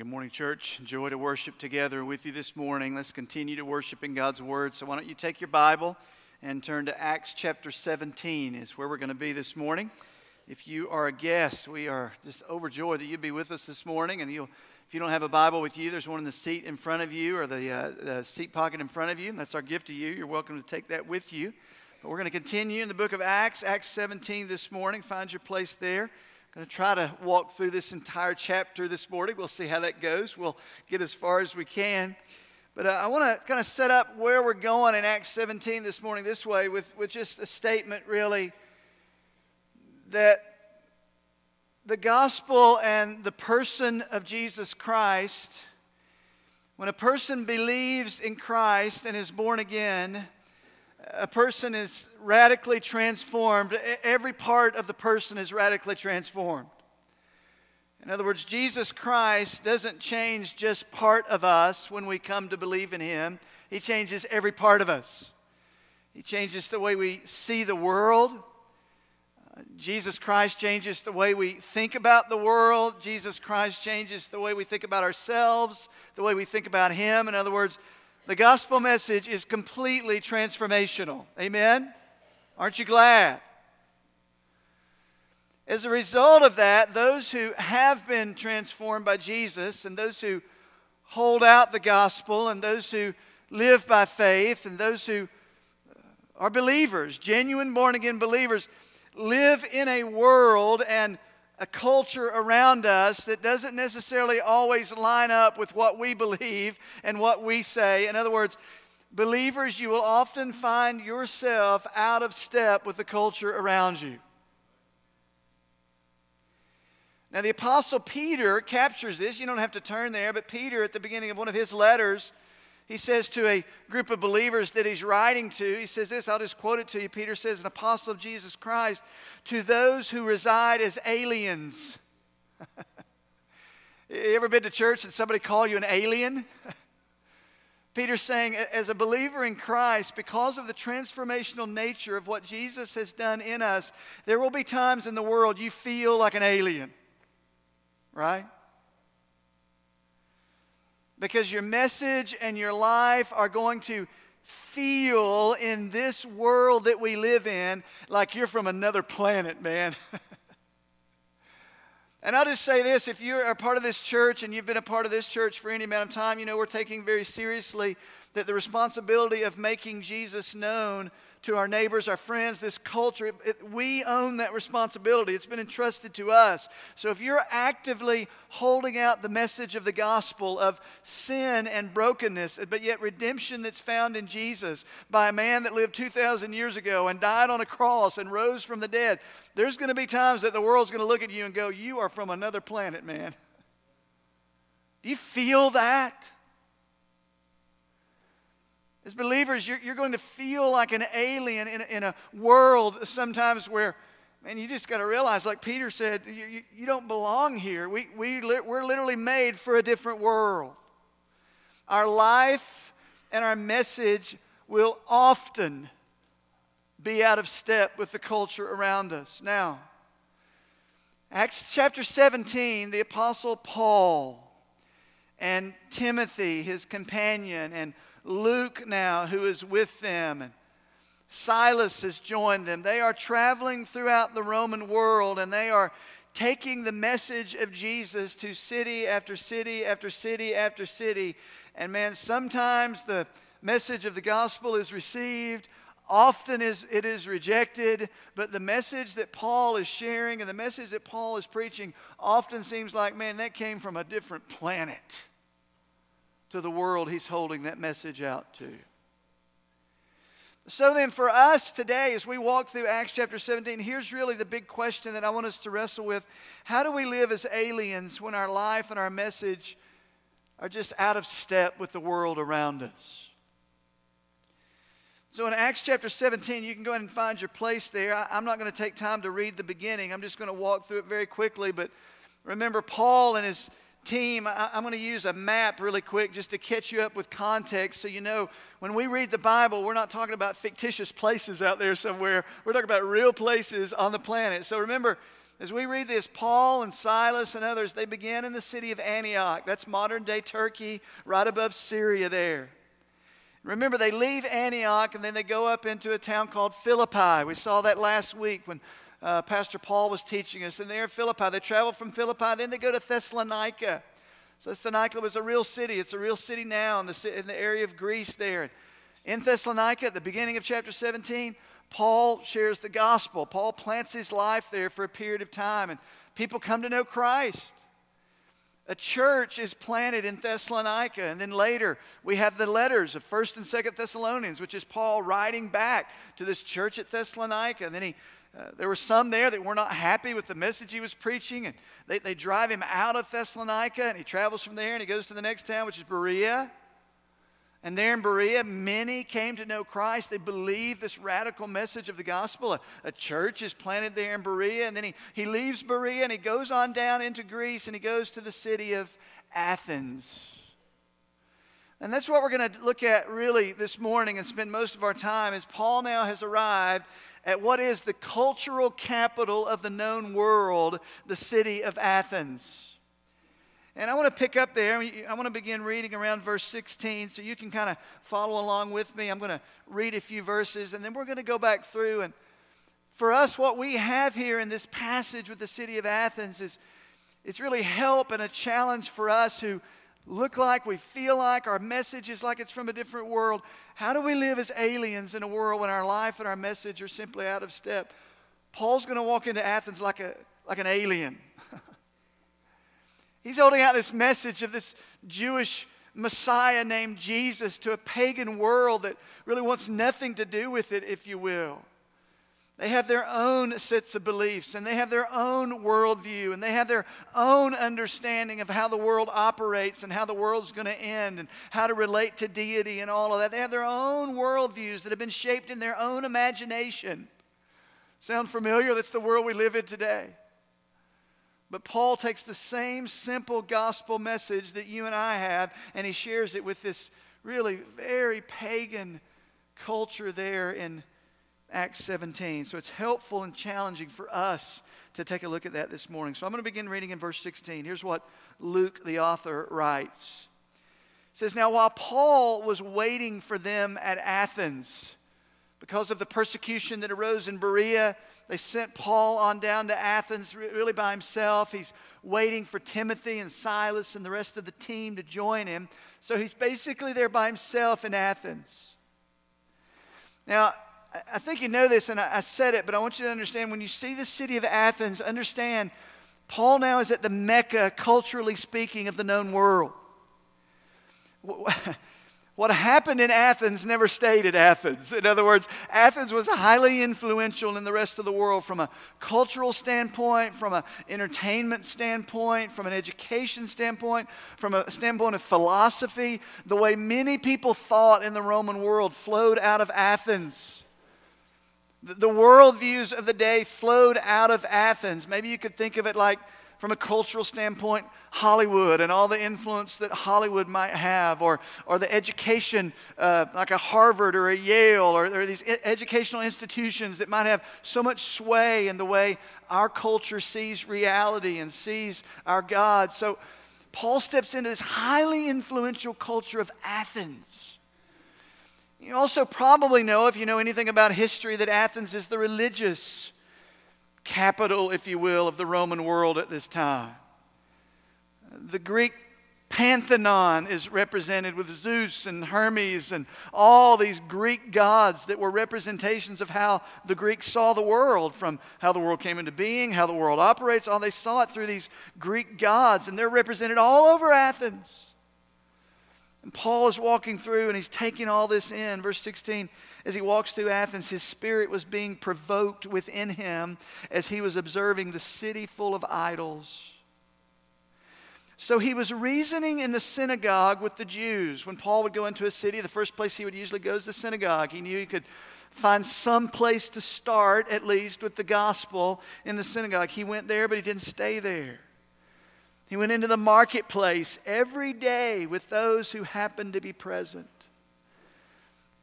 good morning, church. Joy to worship together with you this morning. Let's continue to worship in God's Word. So, why don't you take your Bible and turn to Acts chapter 17, is where we're going to be this morning. If you are a guest, we are just overjoyed that you'd be with us this morning. And if you don't have a Bible with you, there's one in the seat in front of you or the, uh, the seat pocket in front of you. And that's our gift to you. You're welcome to take that with you. But we're going to continue in the book of Acts, Acts 17 this morning. Find your place there going to try to walk through this entire chapter this morning. We'll see how that goes. We'll get as far as we can. But uh, I want to kind of set up where we're going in Acts 17 this morning this way with, with just a statement, really, that the gospel and the person of Jesus Christ, when a person believes in Christ and is born again, a person is radically transformed. Every part of the person is radically transformed. In other words, Jesus Christ doesn't change just part of us when we come to believe in Him, He changes every part of us. He changes the way we see the world. Uh, Jesus Christ changes the way we think about the world. Jesus Christ changes the way we think about ourselves, the way we think about Him. In other words, the gospel message is completely transformational. Amen? Aren't you glad? As a result of that, those who have been transformed by Jesus and those who hold out the gospel and those who live by faith and those who uh, are believers, genuine born again believers, live in a world and a culture around us that doesn't necessarily always line up with what we believe and what we say. In other words, believers, you will often find yourself out of step with the culture around you. Now, the Apostle Peter captures this. You don't have to turn there, but Peter, at the beginning of one of his letters, he says to a group of believers that he's writing to, he says this, I'll just quote it to you. Peter says, An apostle of Jesus Christ, to those who reside as aliens. you ever been to church and somebody call you an alien? Peter's saying, as a believer in Christ, because of the transformational nature of what Jesus has done in us, there will be times in the world you feel like an alien, right? Because your message and your life are going to feel in this world that we live in like you're from another planet, man. and I'll just say this if you're a part of this church and you've been a part of this church for any amount of time, you know we're taking very seriously that the responsibility of making Jesus known to our neighbors, our friends, this culture. It, it, we own that responsibility. It's been entrusted to us. So if you're actively holding out the message of the gospel of sin and brokenness, but yet redemption that's found in Jesus by a man that lived 2,000 years ago and died on a cross and rose from the dead, there's going to be times that the world's going to look at you and go, You are from another planet, man. Do you feel that? As believers, you're, you're going to feel like an alien in a, in a world sometimes where, man, you just got to realize, like Peter said, you, you, you don't belong here. We, we, we're literally made for a different world. Our life and our message will often be out of step with the culture around us. Now, Acts chapter 17, the Apostle Paul and Timothy, his companion, and Luke now, who is with them, and Silas has joined them. They are traveling throughout the Roman world and they are taking the message of Jesus to city after city after city after city. And man, sometimes the message of the gospel is received, often is, it is rejected, but the message that Paul is sharing and the message that Paul is preaching often seems like, man, that came from a different planet to the world he's holding that message out to. So, then, for us today, as we walk through Acts chapter 17, here's really the big question that I want us to wrestle with. How do we live as aliens when our life and our message are just out of step with the world around us? So, in Acts chapter 17, you can go ahead and find your place there. I, am not going to take time to read the beginning, I'm just going to walk through it very quickly. But remember, Paul and his team, I, am going to use a map really quick just to catch you up with context so you know when we read the Bible, we're not talking about fictitious places out there somewhere. We're talking about real places on the planet. So remember, As we read this, Paul and Silas and others, they began in the city of Antioch. That's modern day Turkey, right above Syria there. Remember, they leave Antioch and then they go up into a town called Philippi. We saw that last week when uh, Pastor Paul was teaching us. And there in Philippi, they travel from Philippi, then they go to Thessalonica. So Thessalonica was a real city. It's a real city now in the, in the area of Greece there. In Thessalonica, at the beginning of chapter 17, Paul shares the gospel. Paul plants his life there for a period of time, and people come to know Christ. A church is planted in Thessalonica, and then later we have the letters of 1st and 2nd Thessalonians, which is Paul writing back to this church at Thessalonica. And then he uh, there were some there that were not happy with the message he was preaching, and they, they drive him out of Thessalonica, and he travels from there and he goes to the next town, which is Berea. And there in Berea, many came to know Christ. They believed this radical message of the gospel. A, a, church is planted there in Berea. And then he, he leaves Berea and he goes on down into Greece and he goes to the city of Athens. And that's what we're going to look at really this morning and spend most of our time as Paul now has arrived at what is the cultural capital of the known world, the city of Athens. And I want to pick up there. I want to begin reading around verse 16 so you can kind of follow along with me. I'm going to read a few verses and then we're going to go back through. And for us, what we have here in this passage with the city of Athens is it's really help and a challenge for us who look like, we feel like, our message is like it's from a different world. How do we live as aliens in a world when our life and our message are simply out of step? Paul's going to walk into Athens like, a, like an alien. He's holding out this message of this Jewish Messiah named Jesus to a pagan world that really wants nothing to do with it, if you will. They have their own sets of beliefs and they have their own worldview and they have their own understanding of how the world operates and how the world's going to end and how to relate to deity and all of that. They have their own worldviews that have been shaped in their own imagination. Sound familiar? That's the world we live in today. But Paul takes the same simple gospel message that you and I have, and he shares it with this really very pagan culture there in Acts 17. So it's helpful and challenging for us to take a look at that this morning. So I'm going to begin reading in verse 16. Here's what Luke, the author, writes. It says, Now while Paul was waiting for them at Athens, because of the persecution that arose in Berea, they sent Paul on down to Athens really by himself. He's waiting for Timothy and Silas and the rest of the team to join him. So he's basically there by himself in Athens. Now, I think you know this, and I said it, but I want you to understand when you see the city of Athens, understand Paul now is at the Mecca, culturally speaking, of the known world. What happened in Athens never stayed at Athens. In other words, Athens was highly influential in the rest of the world from a cultural standpoint, from an entertainment standpoint, from an education standpoint, from a standpoint of philosophy. The way many people thought in the Roman world flowed out of Athens. The worldviews of the day flowed out of Athens. Maybe you could think of it like from a cultural standpoint, Hollywood and all the influence that Hollywood might have, or, or the education uh, like a Harvard or a Yale, or, or these educational institutions that might have so much sway in the way our culture sees reality and sees our God. So Paul steps into this highly influential culture of Athens. You also probably know, if you know anything about history, that Athens is the religious capital, if you will, of the Roman world at this time. The Greek pantheon is represented with Zeus and Hermes and all these Greek gods that were representations of how the Greeks saw the world, from how the world came into being, how the world operates. All they saw it through these Greek gods, and they're represented all over Athens. And Paul is walking through and he's taking all this in. Verse 16 as he walks through Athens, his spirit was being provoked within him as he was observing the city full of idols. So he was reasoning in the synagogue with the Jews. When Paul would go into a city, the first place he would usually go is the synagogue. He knew he could find some place to start, at least, with the gospel in the synagogue. He went there, but he didn't stay there. He went into the marketplace every day with those who happened to be present.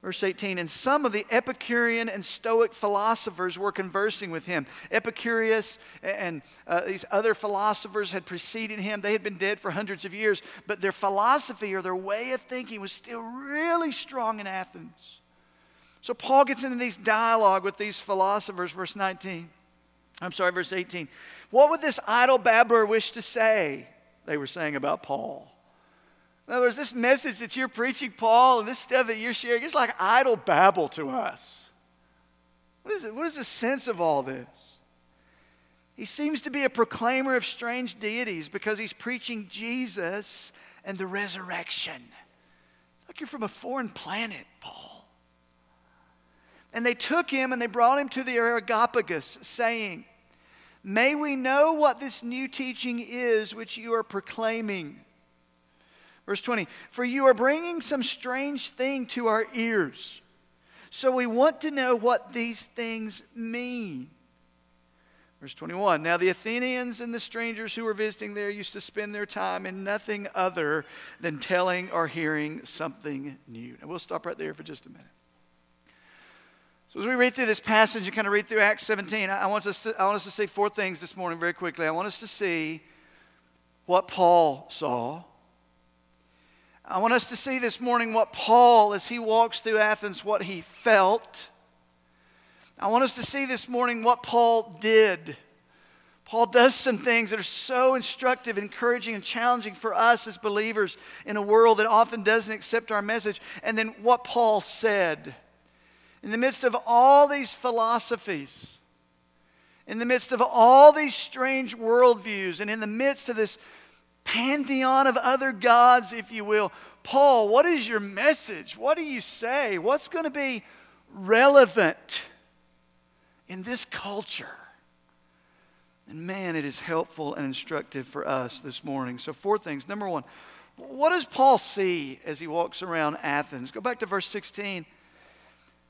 Verse 18, and some of the Epicurean and Stoic philosophers were conversing with him. Epicurus and uh, these other philosophers had preceded him. They had been dead for hundreds of years, but their philosophy or their way of thinking was still really strong in Athens. So Paul gets into these dialogue with these philosophers, verse 19. I'm sorry, verse 18. What would this idle babbler wish to say? They were saying about Paul. In other words, this message that you're preaching, Paul, and this stuff that you're sharing, it's like idle babble to us. What is, it? what is the sense of all this? He seems to be a proclaimer of strange deities because he's preaching Jesus and the resurrection. Like you're from a foreign planet, Paul. And they took him and they brought him to the Areopagus, saying, May we know what this new teaching is which you are proclaiming. Verse 20, for you are bringing some strange thing to our ears. So we want to know what these things mean. Verse 21 Now the Athenians and the strangers who were visiting there used to spend their time in nothing other than telling or hearing something new. And we'll stop right there for just a minute. So, as we read through this passage and kind of read through Acts 17, I want, us to, I want us to see four things this morning very quickly. I want us to see what Paul saw. I want us to see this morning what Paul, as he walks through Athens, what he felt. I want us to see this morning what Paul did. Paul does some things that are so instructive, encouraging, and challenging for us as believers in a world that often doesn't accept our message. And then what Paul said. In the midst of all these philosophies, in the midst of all these strange worldviews, and in the midst of this pantheon of other gods, if you will. Paul, what is your message? What do you say? What's going to be relevant in this culture? And man, it is helpful and instructive for us this morning. So, four things. Number one, what does Paul see as he walks around Athens? Go back to verse 16.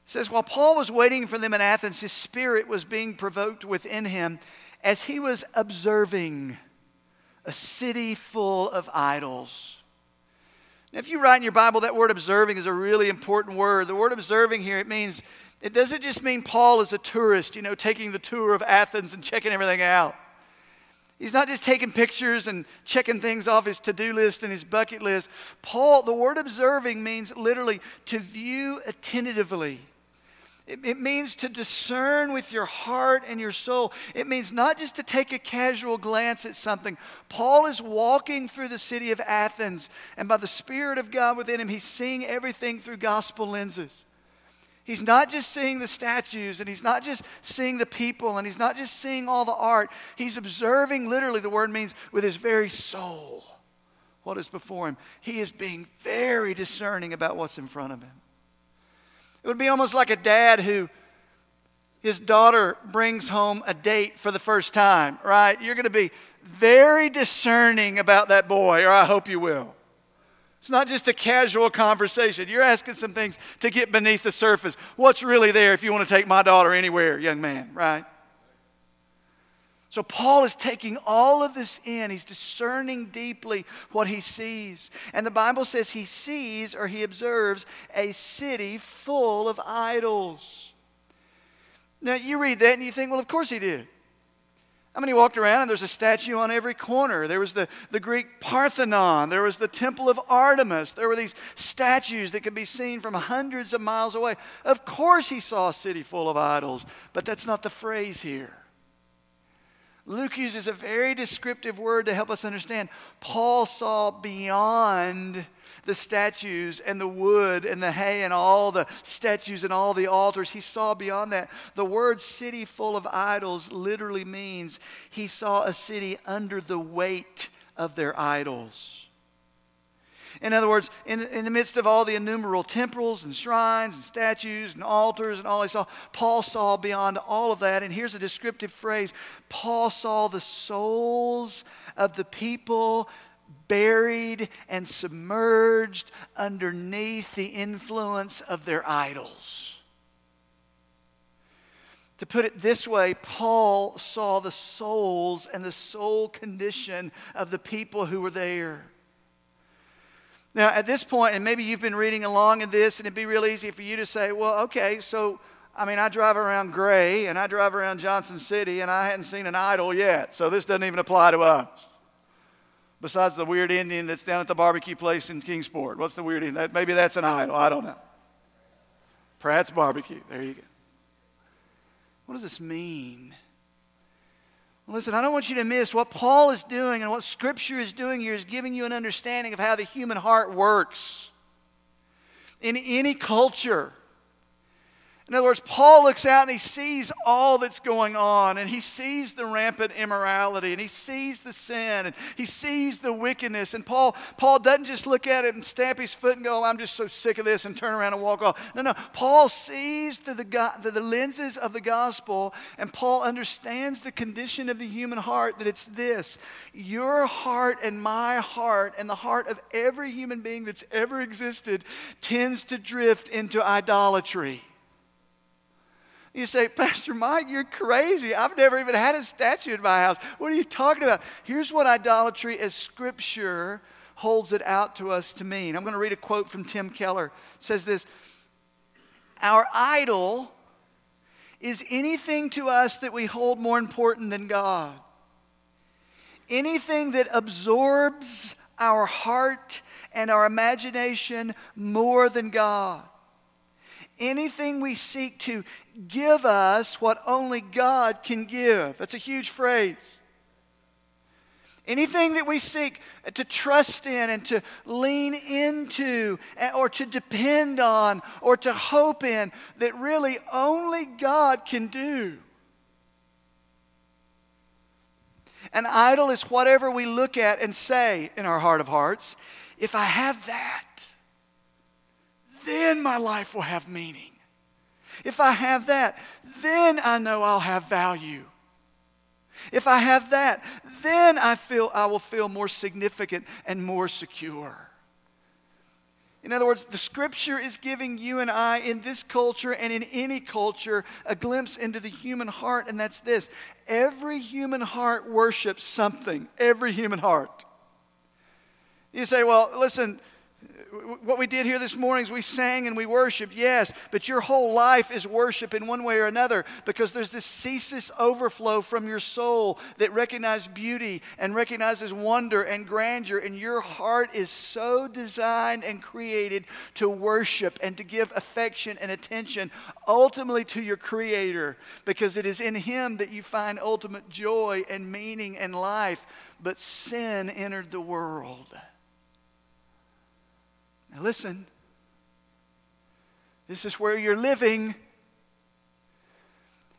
Says, While Paul was waiting for them in Athens, his spirit was being provoked within him as he was observing a city full of idols. Now, if you write in your Bible, that word observing is a really important word. The word observing here, it means, it doesn't just mean Paul is a tourist, you know, taking the tour of Athens and checking everything out. He's not just taking pictures and checking things off his to do list and his bucket list. Paul, the word observing means literally to view attentively it, it means to discern with your heart and your soul. It means not just to take a casual glance at something. Paul is walking through the city of Athens, and by the Spirit of God within him, he's seeing everything through gospel lenses. He's not just seeing the statues and he's not just seeing the people and he's not just seeing all the art. He's observing, literally, the word means with his very soul what is before him. He is being very discerning about what's in front of him. It would be almost like a dad who his daughter brings home a date for the first time, right? You're going to be very discerning about that boy, or I hope you will. It's not just a casual conversation. You're asking some things to get beneath the surface. What's really there if you want to take my daughter anywhere, young man, right? So, Paul is taking all of this in. He's discerning deeply what he sees. And the Bible says he sees or he observes a city full of idols. Now, you read that and you think, well, of course he did. I mean, he walked around and there's a statue on every corner. There was the, the Greek Parthenon. There was the Temple of Artemis. There were these statues that could be seen from hundreds of miles away. Of course, he saw a city full of idols, but that's not the phrase here. Luke uses a very descriptive word to help us understand. Paul saw beyond the statues and the wood and the hay and all the statues and all the altars. He saw beyond that. The word city full of idols literally means he saw a city under the weight of their idols. In other words, in, in the midst of all the innumerable temples and shrines and statues and altars and all he saw, Paul saw beyond all of that. And here's a descriptive phrase Paul saw the souls of the people buried and submerged underneath the influence of their idols. To put it this way, Paul saw the souls and the soul condition of the people who were there. Now, at this point, and maybe you've been reading along in this, and it'd be real easy for you to say, well, okay, so, I mean, I drive around Gray and I drive around Johnson City, and I hadn't seen an idol yet, so this doesn't even apply to us. Besides the weird Indian that's down at the barbecue place in Kingsport. What's the weird Indian? Maybe that's an idol. I don't know. Pratt's Barbecue. There you go. What does this mean? Listen, I don't want you to miss what Paul is doing and what Scripture is doing here is giving you an understanding of how the human heart works. In any culture, in other words, Paul looks out and he sees all that's going on, and he sees the rampant immorality, and he sees the sin, and he sees the wickedness. And Paul, Paul doesn't just look at it and stamp his foot and go, oh, I'm just so sick of this, and turn around and walk off. No, no. Paul sees through the, through the lenses of the gospel, and Paul understands the condition of the human heart that it's this your heart and my heart, and the heart of every human being that's ever existed, tends to drift into idolatry. You say, Pastor Mike, you're crazy. I've never even had a statue in my house. What are you talking about? Here's what idolatry as scripture holds it out to us to mean. I'm going to read a quote from Tim Keller. It says this Our idol is anything to us that we hold more important than God. Anything that absorbs our heart and our imagination more than God anything we seek to give us what only God can give. That's a huge phrase. Anything that we seek to trust in and to lean into or to depend on or to hope in that really only God can do. An idol is whatever we look at and say in our heart of hearts, if I have that, then my life will have meaning. If I have that, then I know I'll have value. If I have that, then I feel I will feel more significant and more secure. In other words, the scripture is giving you and I in this culture and in any culture a glimpse into the human heart, and that's this every human heart worships something. Every human heart. You say, well, listen, what we did here this morning is we sang and we worshiped, yes, but your whole life is worship in one way or another because there's this ceaseless overflow from your soul that recognizes beauty and recognizes wonder and grandeur, and your heart is so designed and created to worship and to give affection and attention ultimately to your Creator because it is in Him that you find ultimate joy and meaning and life. But sin entered the world. Now, listen, this is where you're living.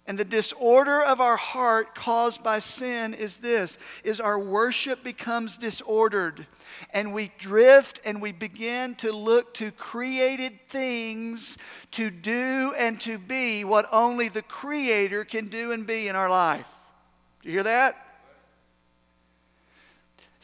And the disorder of our heart caused by sin is this is our worship becomes disordered and we drift and we begin to look to created things to do and to be what only the creator can do and be in our life. Do you hear that?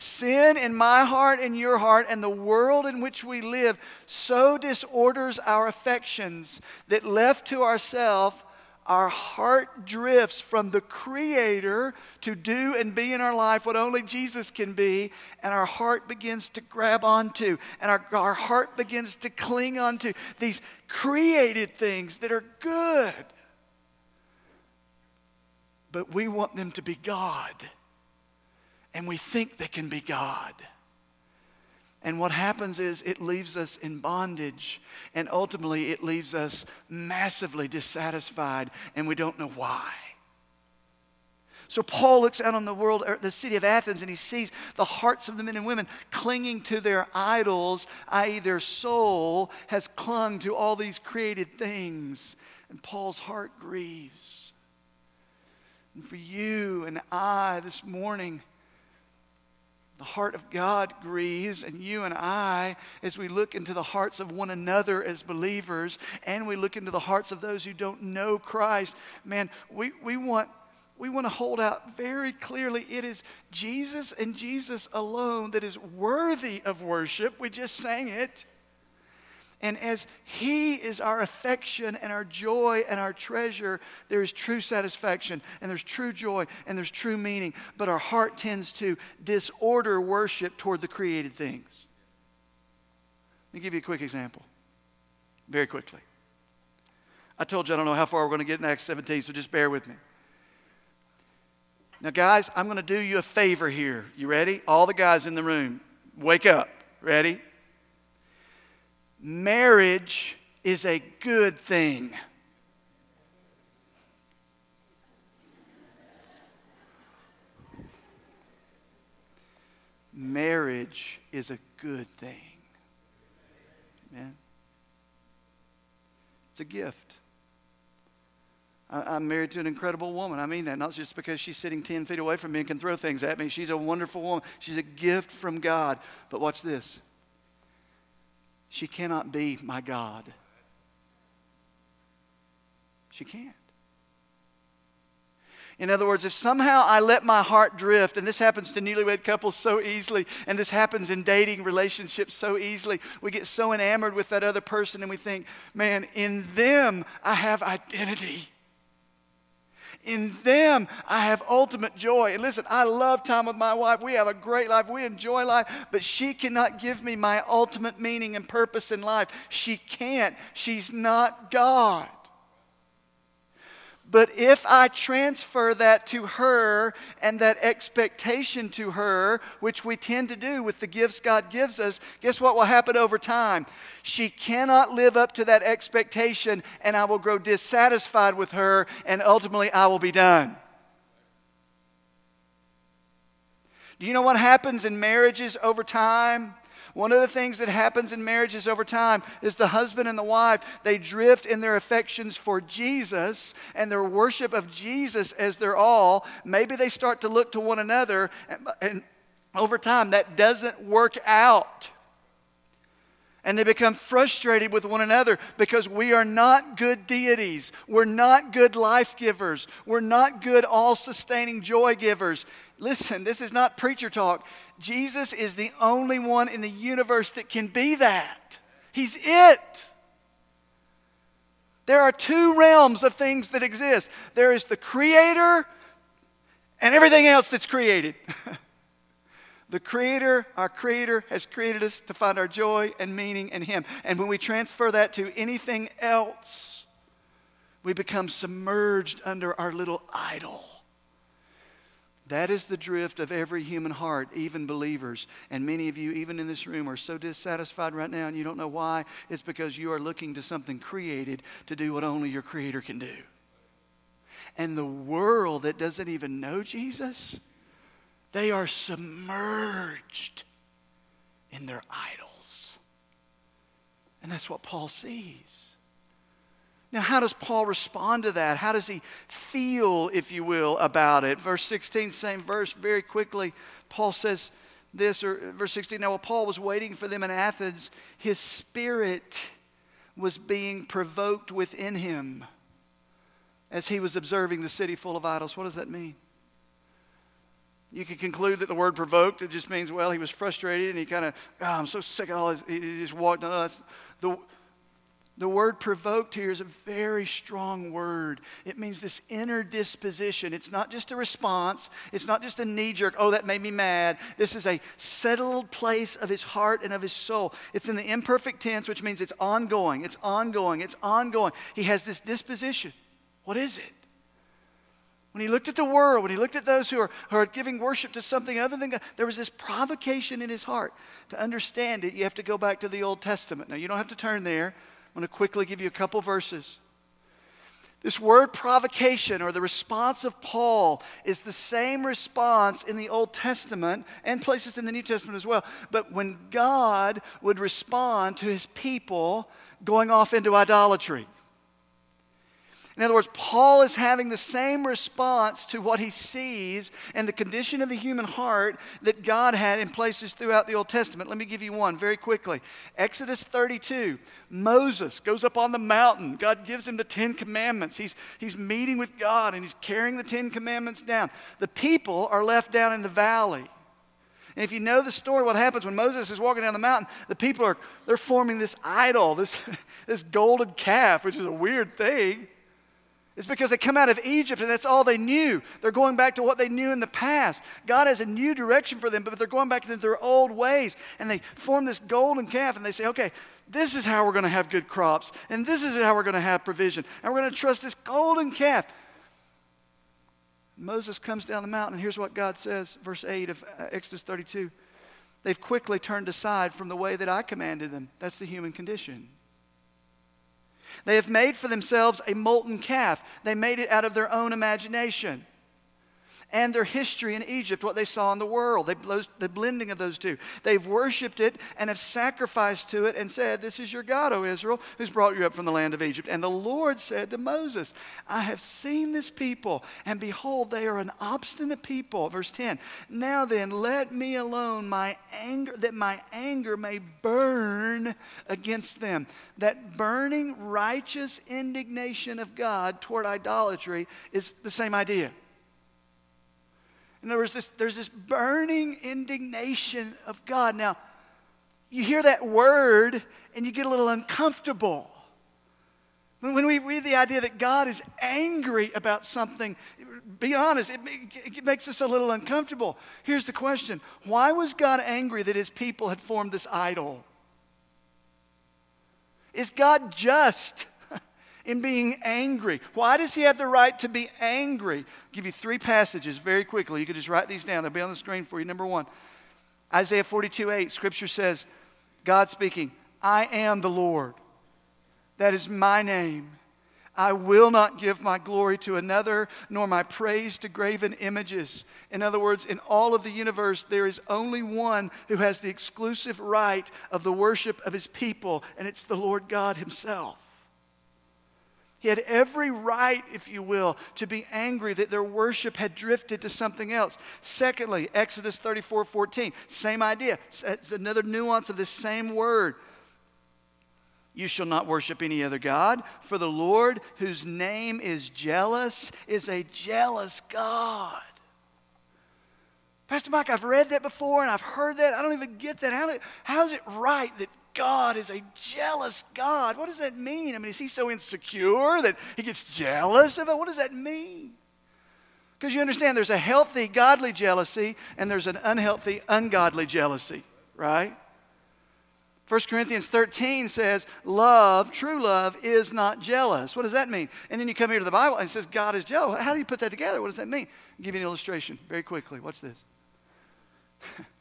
Sin in my heart and your heart and the world in which we live so disorders our affections that left to ourselves, our heart drifts from the Creator to do and be in our life what only Jesus can be, and our heart begins to grab onto, and our, our heart begins to cling onto these created things that are good. But we want them to be God and we think they can be God. And what happens is it leaves us in bondage, and ultimately it leaves us massively dissatisfied, and we don't know why. So Paul looks out on the world, the city of Athens, and he sees the hearts of the men and women clinging to their idols, i.e., their soul has clung to all these created things. And Paul's heart grieves. And for you and I this morning, the heart of God grieves, and you and I, as we look into the hearts of one another as believers, and we look into the hearts of those who don't know Christ, man, we, we want. We want to hold out very clearly it is Jesus and Jesus alone that is worthy of worship. We just sang it. And as He is our affection and our joy and our treasure, there is true satisfaction and there's true joy and there's true meaning. But our heart tends to disorder worship toward the created things. Let me give you a quick example. Very quickly. I told you I don't know how far we're going to get in Acts 17, so just bear with me. Now, guys, I'm going to do you a favor here. You ready? All the guys in the room, wake up. Ready? Marriage is a good thing. Marriage is a good thing. Amen. It's a gift. I'm married to an incredible woman. I mean that, not just because she's sitting 10 feet away from me and can throw things at me. She's a wonderful woman. She's a gift from God. But watch this she cannot be my God. She can't. In other words, if somehow I let my heart drift, and this happens to newlywed couples so easily, and this happens in dating relationships so easily, we get so enamored with that other person and we think, man, in them I have identity. In them, I have ultimate joy. And listen, I love time with my wife. We have a great life. We enjoy life. But she cannot give me my ultimate meaning and purpose in life. She can't. She's not God. But if I transfer that to her and that expectation to her, which we tend to do with the gifts God gives us, guess what will happen over time? She cannot live up to that expectation, and I will grow dissatisfied with her, and ultimately I will be done. Do you know what happens in marriages over time? One of the things that happens in marriages over time is the husband and the wife, they drift in their affections for Jesus and their worship of Jesus as their all. Maybe they start to look to one another, and, and over time, that doesn't work out and they become frustrated with one another because we are not good deities. We're not good life givers. We're not good all sustaining joy givers. Listen, this is not preacher talk. Jesus is the only one in the universe that can be that. He's it. There are two realms of things that exist there is the Creator and everything else that's created. the Creator, our Creator, has created us to find our joy and meaning in Him. And when we transfer that to anything else, we become submerged under our little idol. That is the drift of every human heart, even believers. And many of you, even in this room, are so dissatisfied right now and you don't know why. It's because you are looking to something created to do what only your Creator can do. And the world that doesn't even know Jesus, they are submerged in their idols. And that's what Paul sees. Now, how does Paul respond to that? How does he feel, if you will, about it? Verse 16, same verse, very quickly, Paul says this, or verse 16, now while Paul was waiting for them in Athens, his spirit was being provoked within him as he was observing the city full of idols. What does that mean? You can conclude that the word provoked, it just means, well, he was frustrated and he kind of, oh, ah, I'm so sick of all this. He just walked on. No, the, the word provoked here is a very strong word. It means this inner disposition. It's not just a response, it's not just a knee jerk, oh, that made me mad. This is a settled place of his heart and of his soul. It's in the imperfect tense, which means it's ongoing, it's ongoing, it's ongoing. He has this disposition. What is it? When he looked at the world, when he looked at those who are, who are giving worship to something other than God, there was this provocation in his heart. To understand it, you have to go back to the Old Testament. Now, you don't have to turn there. I'm going to quickly give you a couple verses. This word provocation or the response of Paul is the same response in the Old Testament and places in the New Testament as well. But when God would respond to his people going off into idolatry, in other words, Paul is having the same response to what he sees and the condition of the human heart that God had in places throughout the Old Testament. Let me give you one very quickly. Exodus 32, Moses goes up on the mountain. God gives him the Ten Commandments. He's, he's meeting with God and he's carrying the Ten Commandments down. The people are left down in the valley. And if you know the story, what happens when Moses is walking down the mountain, the people are they're forming this idol, this, this golden calf, which is a weird thing. It's because they come out of Egypt and that's all they knew. They're going back to what they knew in the past. God has a new direction for them, but they're going back to their old ways. And they form this golden calf and they say, okay, this is how we're going to have good crops. And this is how we're going to have provision. And we're going to trust this golden calf. Moses comes down the mountain, and here's what God says, verse 8 of uh, Exodus 32. They've quickly turned aside from the way that I commanded them. That's the human condition. They have made for themselves a molten calf. They made it out of their own imagination and their history in Egypt, what they saw in the world, they, the blending of those two. They've worshiped it and have sacrificed to it and said, This is your God, O Israel, who's brought you up from the land of Egypt. And the Lord said to Moses, I have seen this people, and behold, they are an obstinate people. Verse 10 Now then, let me alone, my anger, that my anger may burn against them. That burning righteous indignation of God toward idolatry is the same idea. In other words, this, there's this burning indignation of God. Now, you hear that word and you get a little uncomfortable. When we read the idea that God is angry about something, be honest, it, it, makes us a little uncomfortable. Here's the question Why was God angry that his people had formed this idol? Is God just? In being angry. Why does he have the right to be angry? I'll give you three passages very quickly. You could just write these down, they'll be on the screen for you. Number one, Isaiah 42 8, scripture says, God speaking, I am the Lord. That is my name. I will not give my glory to another, nor my praise to graven images. In other words, in all of the universe, there is only one who has the exclusive right of the worship of his people, and it's the Lord God Himself. He had every right, if you will, to be angry that their worship had drifted to something else. Secondly, Exodus 34 14, same idea. Uh, it's another nuance of the same word. You shall not worship any other God, for the Lord, whose name is jealous, is a jealous God. Pastor Mike, I've read that before and I've heard that. I don't even get that. How, how is it right that God is a jealous God. What does that mean? I mean, is he so insecure that he gets jealous of it? What does that mean? Because you understand there's a healthy, godly jealousy and there's an unhealthy, ungodly jealousy, right? 1 Corinthians 13 says, Love, true love, is not jealous. What does that mean? And then you come here to the Bible and it says, God is jealous. How do you put that together? What does that mean? I'll give you an illustration very quickly. Watch this.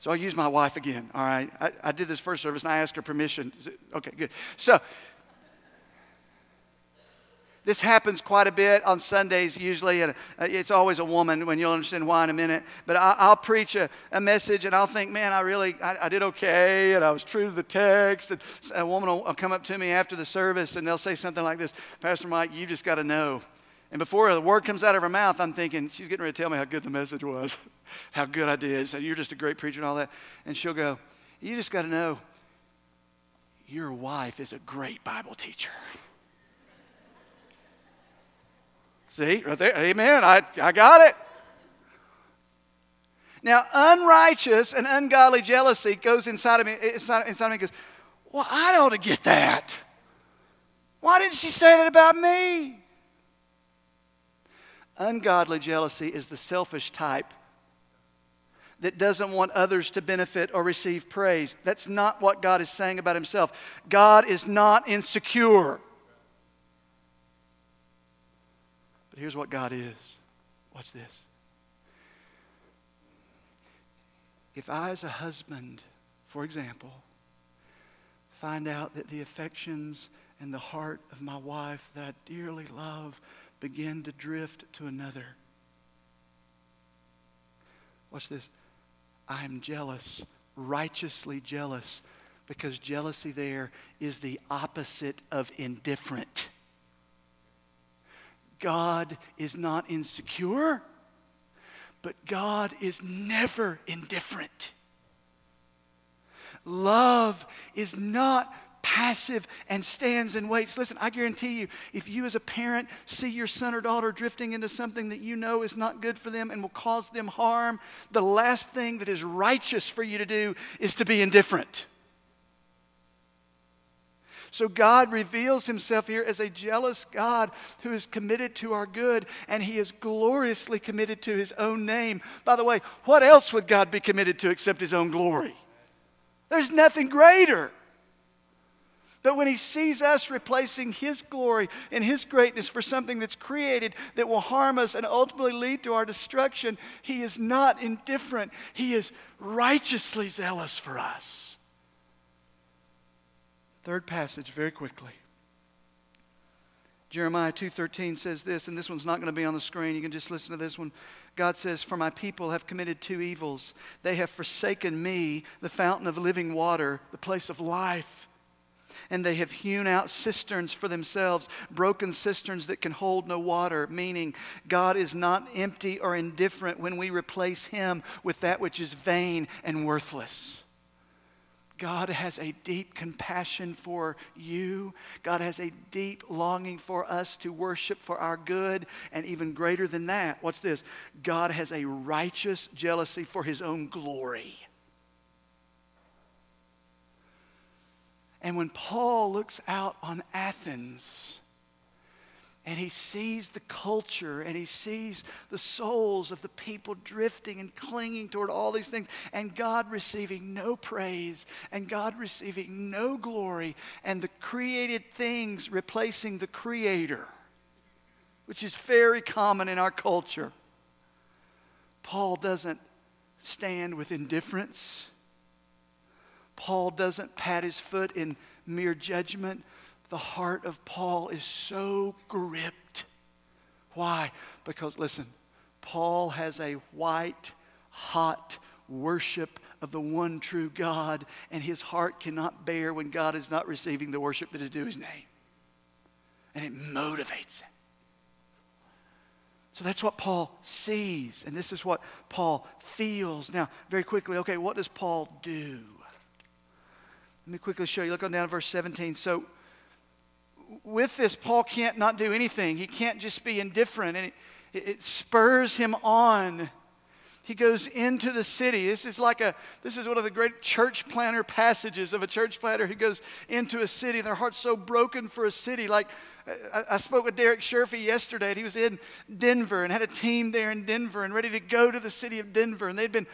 So I'll use my wife again, all right? I, I did this first service and I asked her permission. Okay, good. So this happens quite a bit on Sundays usually, and uh, it's always a woman when you'll understand why in a minute. But I, will preach a, a, message and I'll think, man, I really, I, I, did okay, and I was true to the text. And a woman will, will come up to me after the service and they'll say something like this, Pastor Mike, you just got to know and before the word comes out of her mouth, I'm thinking, she's getting ready to tell me how good the message was, how good I did. So you're just a great preacher and all that. And she'll go, You just got to know your wife is a great Bible teacher. See, right there, amen. I, I got it. Now, unrighteous and ungodly jealousy goes inside of me, inside, inside of me goes, Well, I ought to get that. Why didn't she say that about me? Ungodly jealousy is the selfish type that doesn't want others to benefit or receive praise. That's not what God is saying about himself. God is not insecure. But here's what God is. What's this. If I, as a husband, for example, find out that the affections and the heart of my wife that I dearly love begin to drift to another. Watch this. I am jealous, righteously jealous, because jealousy there is the opposite of indifferent. God is not insecure, but God is never indifferent. Love is not passive and stands and waits. Listen, I guarantee you, if you as a parent see your son or daughter drifting into something that you know is not good for them and will cause them harm, the last thing that is righteous for you to do is to be indifferent. So God reveals himself here as a jealous God who is committed to our good, and he is gloriously committed to his own name. By the way, what else would God be committed to except his own glory? There's nothing greater. But when he sees us replacing his glory and his greatness for something that's created that will harm us and ultimately lead to our destruction, he is not indifferent. He is righteously zealous for us. Third passage, very quickly. Jeremiah 2:13 says this, and this one's not going to be on the screen. You can just listen to this one. God says, "For my people have committed two evils. They have forsaken me, the fountain of living water, the place of life." And they have hewn out cisterns for themselves, broken cisterns that can hold no water, meaning God is not empty or indifferent when we replace Him with that which is vain and worthless. God has a deep compassion for you. God has a deep longing for us to worship for our good. And even greater than that, what's this? God has a righteous jealousy for his own glory. And when Paul looks out on Athens, and he sees the culture and he sees the souls of the people drifting and clinging toward all these things, and God receiving no praise, and God receiving no glory, and the created things replacing the creator, which is very common in our culture. Paul doesn't stand with indifference. Paul doesn't pat his foot in mere judgment. The heart of Paul is so gripped. Why? Because, listen, Paul has a white, hot worship of the one true God, and his heart cannot bear when God is not receiving the worship that is due his name. And it motivates him. So that's what Paul sees, and this is what Paul feels. Now, very quickly, okay, what does Paul do? Let me quickly show you. Look on down to verse 17. So, with this, Paul can't not do anything. He can't just be indifferent, and it, it spurs him on. He goes into the city. This is like a, this is one of the great church planter passages of a church planter who goes into a city and their heart's so broken for a city. Like, I, I spoke with Derek Sherfy yesterday, and he was in Denver and had a team there in Denver and ready to go to the city of Denver. And they'd been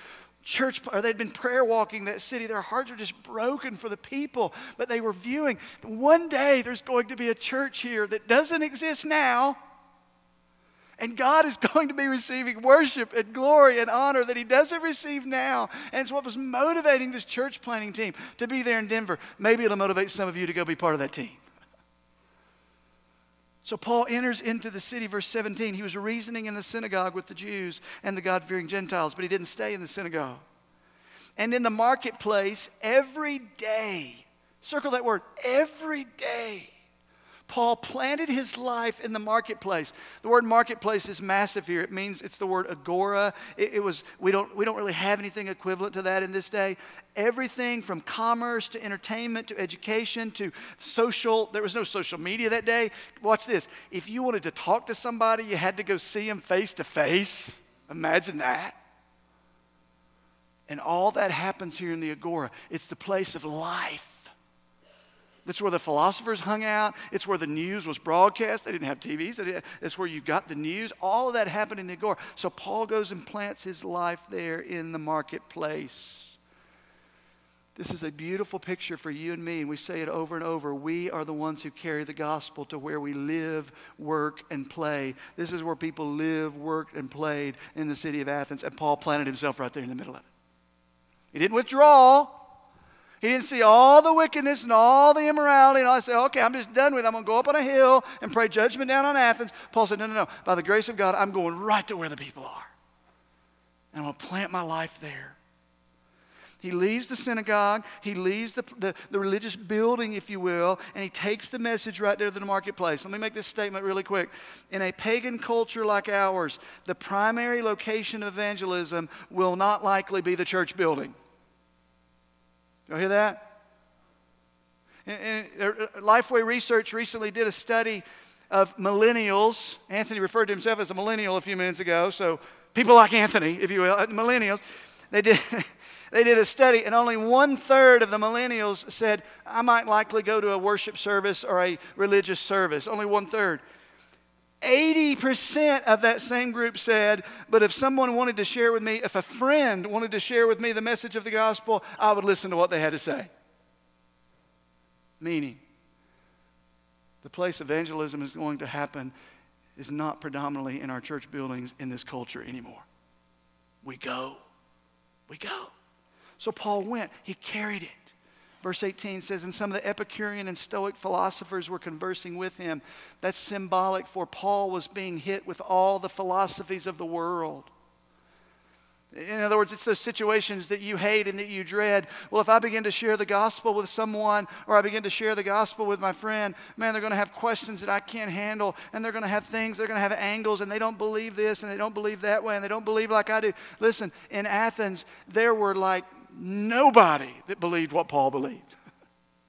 church or they'd been prayer walking that city their hearts are just broken for the people but they were viewing one day there's going to be a church here that doesn't exist now and God is going to be receiving worship and glory and honor that He doesn't receive now. And it's what was motivating this church planting team to be there in Denver. Maybe it'll motivate some of you to go be part of that team. So Paul enters into the city, verse 17. He was reasoning in the synagogue with the Jews and the God fearing Gentiles, but he didn't stay in the synagogue. And in the marketplace, every day, circle that word, every day, Paul planted his life in the marketplace. The word marketplace is massive here. It means it's the word agora. It, it, was, we don't, we don't really have anything equivalent to that in this day. Everything from commerce to entertainment to education to social, there was no social media that day. Watch this. If you wanted to talk to somebody, you had to go see them face to face. Imagine that. And all that happens here in the agora. It's the place of life. That's where the philosophers hung out. It's where the news was broadcast. They didn't have TVs. That's where you got the news. All of that happened in the agora. So Paul goes and plants his life there in the marketplace. This is a beautiful picture for you and me, and we say it over and over. We are the ones who carry the gospel to where we live, work, and play. This is where people live, worked, and played in the city of Athens, and Paul planted himself right there in the middle of it. He didn't withdraw. He didn't see all the wickedness and all the immorality. And I said, okay, I'm just done with it. I'm going to go up on a hill and pray judgment down on Athens. Paul said, no, no, no. By the grace of God, I'm going right to where the people are. And I'm going to plant my life there. He leaves the synagogue, he leaves the, the, the, religious building, if you will, and he takes the message right there to the marketplace. Let me make this statement really quick. In a pagan culture like ours, the primary location of evangelism will not likely be the church building. You hear that? And, uh, Lifeway Research recently did a study of millennials. Anthony referred to himself as a millennial a few minutes ago, so people like Anthony, if you will, uh, millennials. They did, They did a study, and only one third of the millennials said, I might likely go to a worship service or a religious service. Only one third. 80% of that same group said, but if someone wanted to share with me, if a friend wanted to share with me the message of the gospel, I would listen to what they had to say. Meaning, the place evangelism is going to happen is not predominantly in our church buildings in this culture anymore. We go. We go. So Paul went, he carried it. Verse 18 says, And some of the Epicurean and Stoic philosophers were conversing with him. That's symbolic for Paul was being hit with all the philosophies of the world. In other words, it's those situations that you hate and that you dread. Well, if I begin to share the gospel with someone or I begin to share the gospel with my friend, man, they're going to have questions that I can't handle and they're going to have things, they're going to have angles and they don't believe this and they don't believe that way and they don't believe like I do. Listen, in Athens, there were like nobody that believed what Paul believed.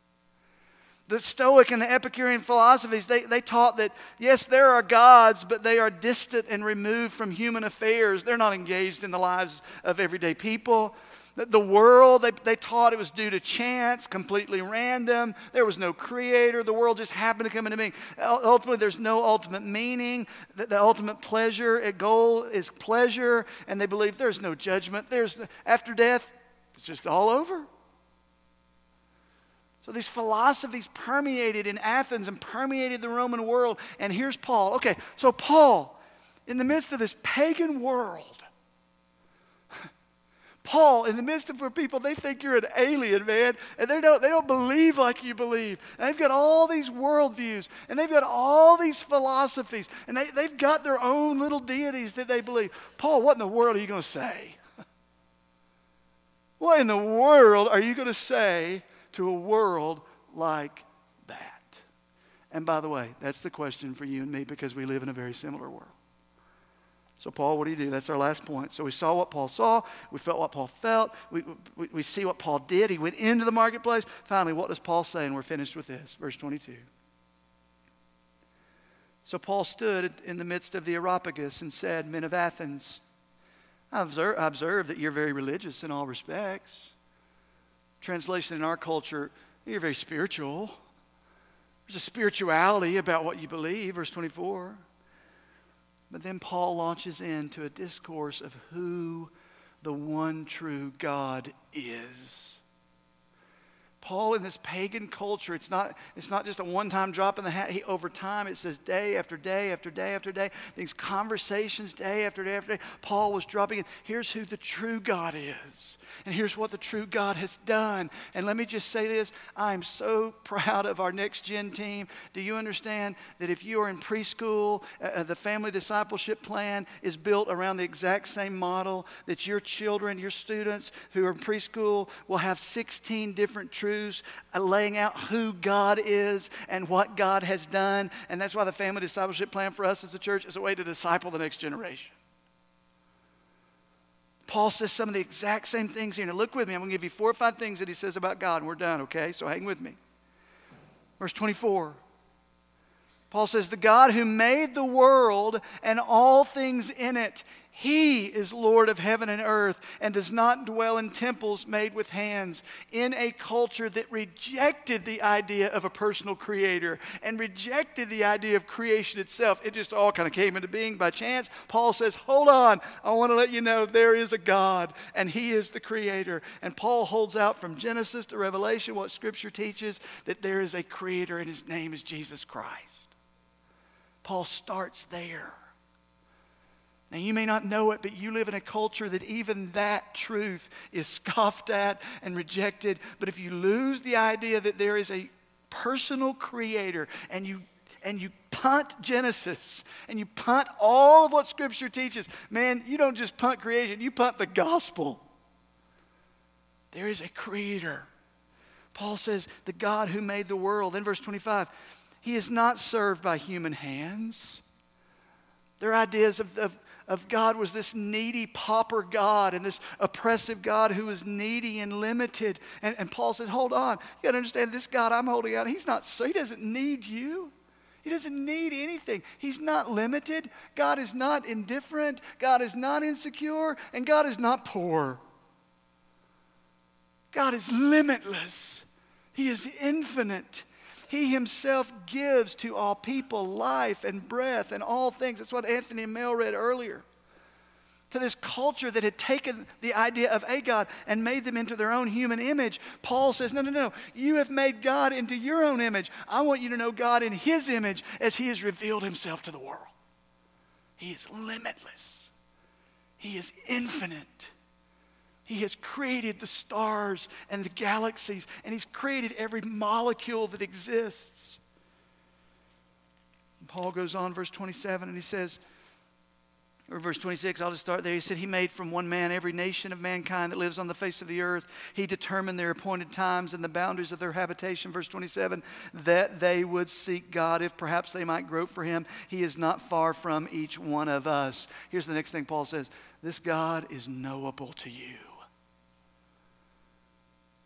the Stoic and the Epicurean philosophies, they, they taught that, yes, there are gods, but they are distant and removed from human affairs. They're not engaged in the lives of everyday people. The, the world, they, they taught it was due to chance, completely random. There was no creator. The world just happened to come into being. Ultimately, there's no ultimate meaning. The, the ultimate pleasure, a goal is pleasure. And they believe there's no judgment. There's, after death, it's just all over. So these philosophies permeated in Athens and permeated the Roman world. And here's Paul. Okay, so Paul, in the midst of this pagan world, Paul, in the midst of where people, they think you're an alien, man, and they don't, they don't believe like you believe. And they've got all these worldviews, and they've got all these philosophies, and they, they've got their own little deities that they believe. Paul, what in the world are you going to say? What in the world are you going to say to a world like that? And by the way, that's the question for you and me because we live in a very similar world. So, Paul, what do you do? That's our last point. So, we saw what Paul saw. We felt what Paul felt. We, we, we see what Paul did. He went into the marketplace. Finally, what does Paul say? And we're finished with this. Verse 22. So, Paul stood in the midst of the Areopagus and said, Men of Athens, I observe, I observe that you're very religious in all respects. Translation in our culture, you're very spiritual. There's a spirituality about what you believe, verse 24. But then Paul launches into a discourse of who the one true God is. Paul in this pagan culture, it's not, it's not just a one time drop in the hat. He, over time, it says day after day after day after day, these conversations day after day after day. Paul was dropping in. Here's who the true God is and here's what the true God has done. And let me just say this I'm so proud of our next gen team. Do you understand that if you are in preschool, uh, uh, the family discipleship plan is built around the exact same model that your children, your students who are in preschool will have 16 different truths uh, laying out who God is and what God has done. And that's why the family discipleship plan for us as a church is a way to disciple the next generation. Paul says some of the exact same things here. Now, look with me. I'm going to give you four or five things that he says about God, and we're done, okay? So hang with me. Verse 24. Paul says, The God who made the world and all things in it, he is Lord of heaven and earth and does not dwell in temples made with hands. In a culture that rejected the idea of a personal creator and rejected the idea of creation itself, it just all kind of came into being by chance. Paul says, Hold on, I want to let you know there is a God and he is the creator. And Paul holds out from Genesis to Revelation what Scripture teaches that there is a creator and his name is Jesus Christ. Paul starts there. Now, you may not know it, but you live in a culture that even that truth is scoffed at and rejected. But if you lose the idea that there is a personal creator and you and you punt Genesis and you punt all of what Scripture teaches, man, you don't just punt creation, you punt the gospel. There is a creator. Paul says, the God who made the world. In verse 25, he is not served by human hands. Their ideas of, of, of God was this needy pauper God and this oppressive God who is needy and limited. And, and Paul says, Hold on. You got to understand this God I'm holding out, he's not, he doesn't need you. He doesn't need anything. He's not limited. God is not indifferent. God is not insecure. And God is not poor. God is limitless, He is infinite. He himself gives to all people life and breath and all things. That's what Anthony Mel read earlier. To this culture that had taken the idea of a God and made them into their own human image, Paul says, No, no, no. You have made God into your own image. I want you to know God in his image as he has revealed himself to the world. He is limitless, he is infinite. He has created the stars and the galaxies, and He's created every molecule that exists. And Paul goes on, verse 27, and he says, or verse 26, I'll just start there. He said, He made from one man every nation of mankind that lives on the face of the earth. He determined their appointed times and the boundaries of their habitation. Verse 27, that they would seek God if perhaps they might grope for Him. He is not far from each one of us. Here's the next thing Paul says This God is knowable to you.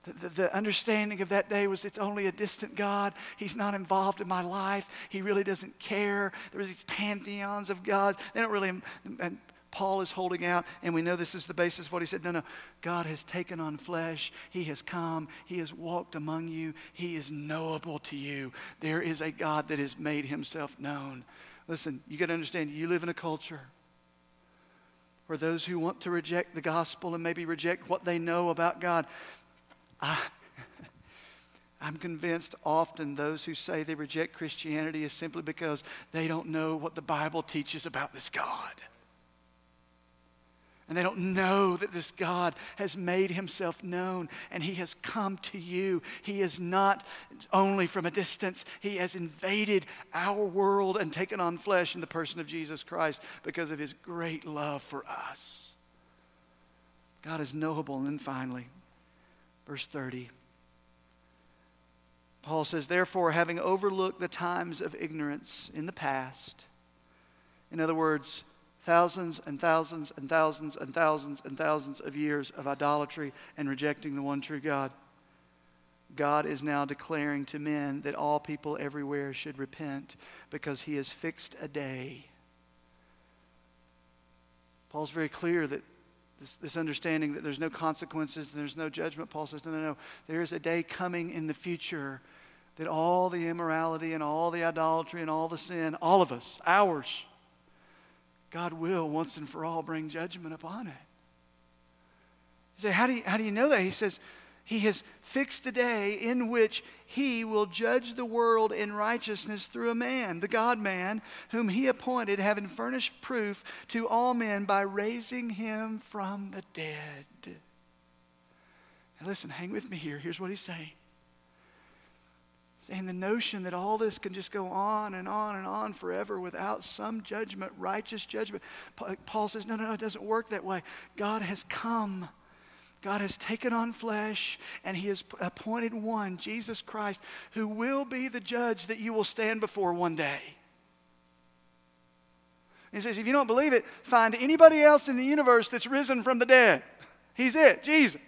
The, the, the, understanding of that day was it's only a distant God. He's not involved in my life. He really doesn't care. There was these pantheons of gods. They don't really, and Paul is holding out, and we know this is the basis of what he said. No, no, God has taken on flesh. He has come. He has walked among you. He is knowable to you. There is a God that has made himself known. Listen, you got to understand, you live in a culture where those who want to reject the gospel and maybe reject what they know about God, I, I'm convinced often those who say they reject Christianity is simply because they don't know what the Bible teaches about this God. And they don't know that this God has made himself known and he has come to you. He is not only from a distance, he has invaded our world and taken on flesh in the person of Jesus Christ because of his great love for us. God is knowable. And then finally, Verse 30. Paul says, Therefore, having overlooked the times of ignorance in the past, in other words, thousands and thousands and thousands and thousands and thousands of years of idolatry and rejecting the one true God, God is now declaring to men that all people everywhere should repent because he has fixed a day. Paul's very clear that this, this understanding that there's no consequences there's no judgment. Paul says, no, no, no. There is a day coming in the future that all the immorality and all the idolatry and all the sin, all of us, ours, God will once and for all bring judgment upon it. You say, how do you, how do you know that? He says, he has fixed a day in which he will judge the world in righteousness through a man, the God man, whom he appointed, having furnished proof to all men by raising him from the dead. Now, listen, hang with me here. Here's what he's saying. Saying the notion that all this can just go on and on and on forever without some judgment, righteous judgment. Paul says, no, no, no, it doesn't work that way. God has come God has taken on flesh and He has appointed one, Jesus Christ, who will be the judge that you will stand before one day. He says, if you don't believe it, find anybody else in the universe that's risen from the dead. He's it, Jesus.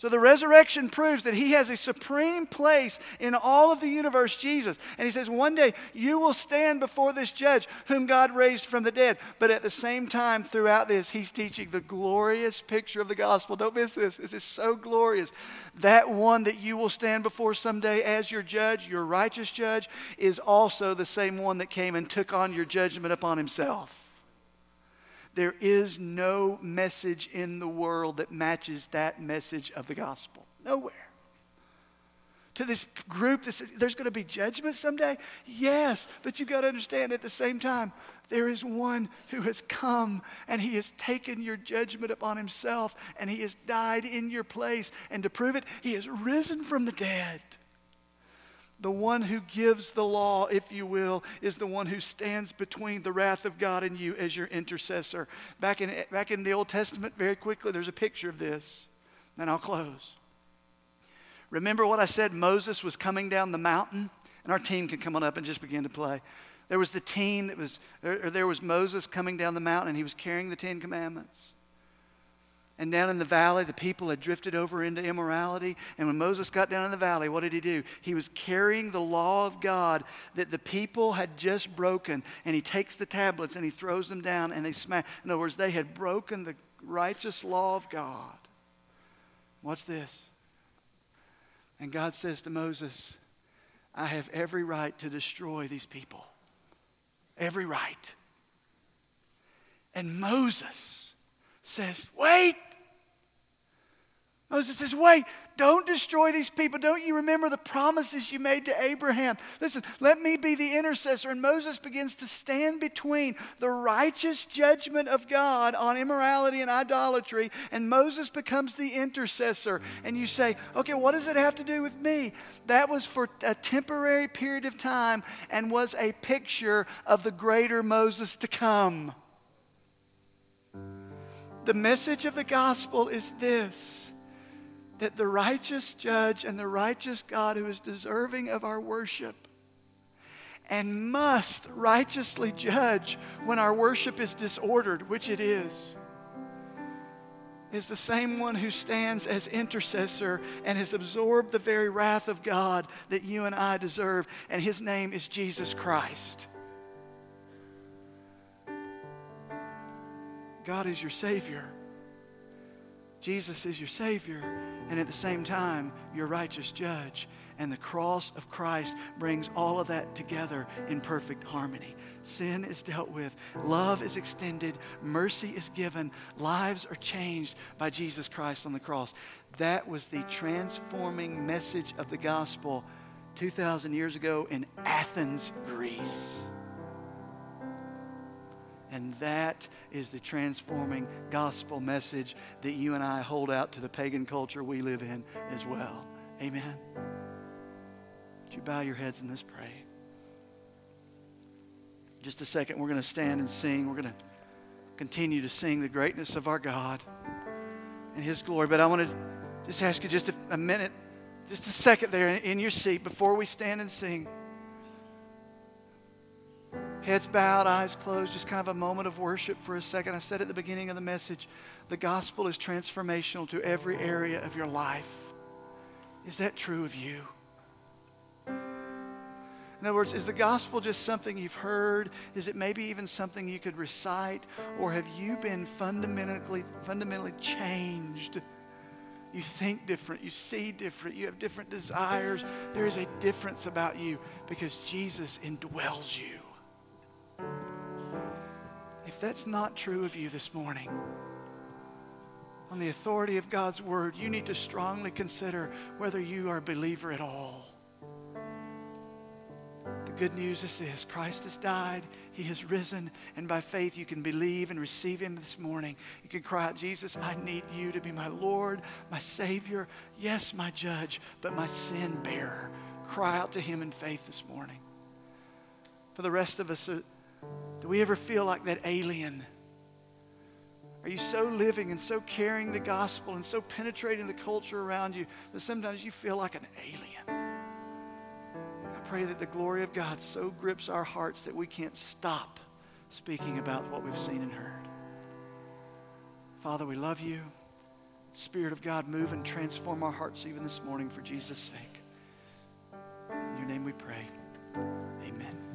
So the resurrection proves that he has a supreme place in all of the universe, Jesus. And he says, One day you will stand before this judge whom God raised from the dead. But at the same time, throughout this, he's teaching the glorious picture of the gospel. Don't miss this. This is so glorious. That one that you will stand before someday as your judge, your righteous judge, is also the same one that came and took on your judgment upon himself. There is no message in the world that matches that message of the gospel. Nowhere. To this group that says there's going to be judgment someday? Yes, but you've got to understand at the same time, there is one who has come and he has taken your judgment upon himself and he has died in your place. And to prove it, he has risen from the dead. The one who gives the law, if you will, is the one who stands between the wrath of God and you as your intercessor. Back in, back in the Old Testament, very quickly, there's a picture of this. Then I'll close. Remember what I said? Moses was coming down the mountain, and our team can come on up and just begin to play. There was the team that was, or there was Moses coming down the mountain, and he was carrying the Ten Commandments. And down in the valley, the people had drifted over into immorality. And when Moses got down in the valley, what did he do? He was carrying the law of God that the people had just broken. And he takes the tablets and he throws them down and they smash. In other words, they had broken the righteous law of God. What's this? And God says to Moses, I have every right to destroy these people. Every right. And Moses says, Wait. Moses says, Wait, don't destroy these people. Don't you remember the promises you made to Abraham? Listen, let me be the intercessor. And Moses begins to stand between the righteous judgment of God on immorality and idolatry, and Moses becomes the intercessor. And you say, okay, what does it have to do with me? That was for a temporary period of time and was a picture of the greater Moses to come. The message of the gospel is this that the righteous judge and the righteous God who is deserving of our worship and must righteously judge when our worship is disordered, which it is, is the same one who stands as intercessor and has absorbed the very wrath of God that you and I deserve, and his name is Jesus Christ. God is your Savior. Jesus is your Savior, and at the same time, your righteous judge. And the cross of Christ brings all of that together in perfect harmony. Sin is dealt with, love is extended, mercy is given, lives are changed by Jesus Christ on the cross. That was the transforming message of the gospel 2,000 years ago in Athens, Greece. And that is the transforming gospel message that you and I hold out to the pagan culture we live in as well. Amen. Would you bow your heads and let's pray? Just a second, we're going to stand and sing. We're going to continue to sing the greatness of our God and His glory. But I want to just ask you just a, a minute, just a second there in your seat before we stand and sing. Heads bowed, eyes closed, just kind of a moment of worship for a second. I said at the beginning of the message the gospel is transformational to every area of your life. Is that true of you? In other words, is the gospel just something you've heard? Is it maybe even something you could recite? Or have you been fundamentally, fundamentally changed? You think different, you see different, you have different desires. There is a difference about you because Jesus indwells you. If that's not true of you this morning, on the authority of God's word, you need to strongly consider whether you are a believer at all. The good news is this Christ has died, He has risen, and by faith you can believe and receive Him this morning. You can cry out, Jesus, I need you to be my Lord, my Savior, yes, my judge, but my sin bearer. Cry out to Him in faith this morning. For the rest of us, uh, do we ever feel like that alien? Are you so living and so carrying the gospel and so penetrating the culture around you that sometimes you feel like an alien? I pray that the glory of God so grips our hearts that we can't stop speaking about what we've seen and heard. Father, we love you. Spirit of God, move and transform our hearts even this morning for Jesus' sake. In your name we pray. Amen.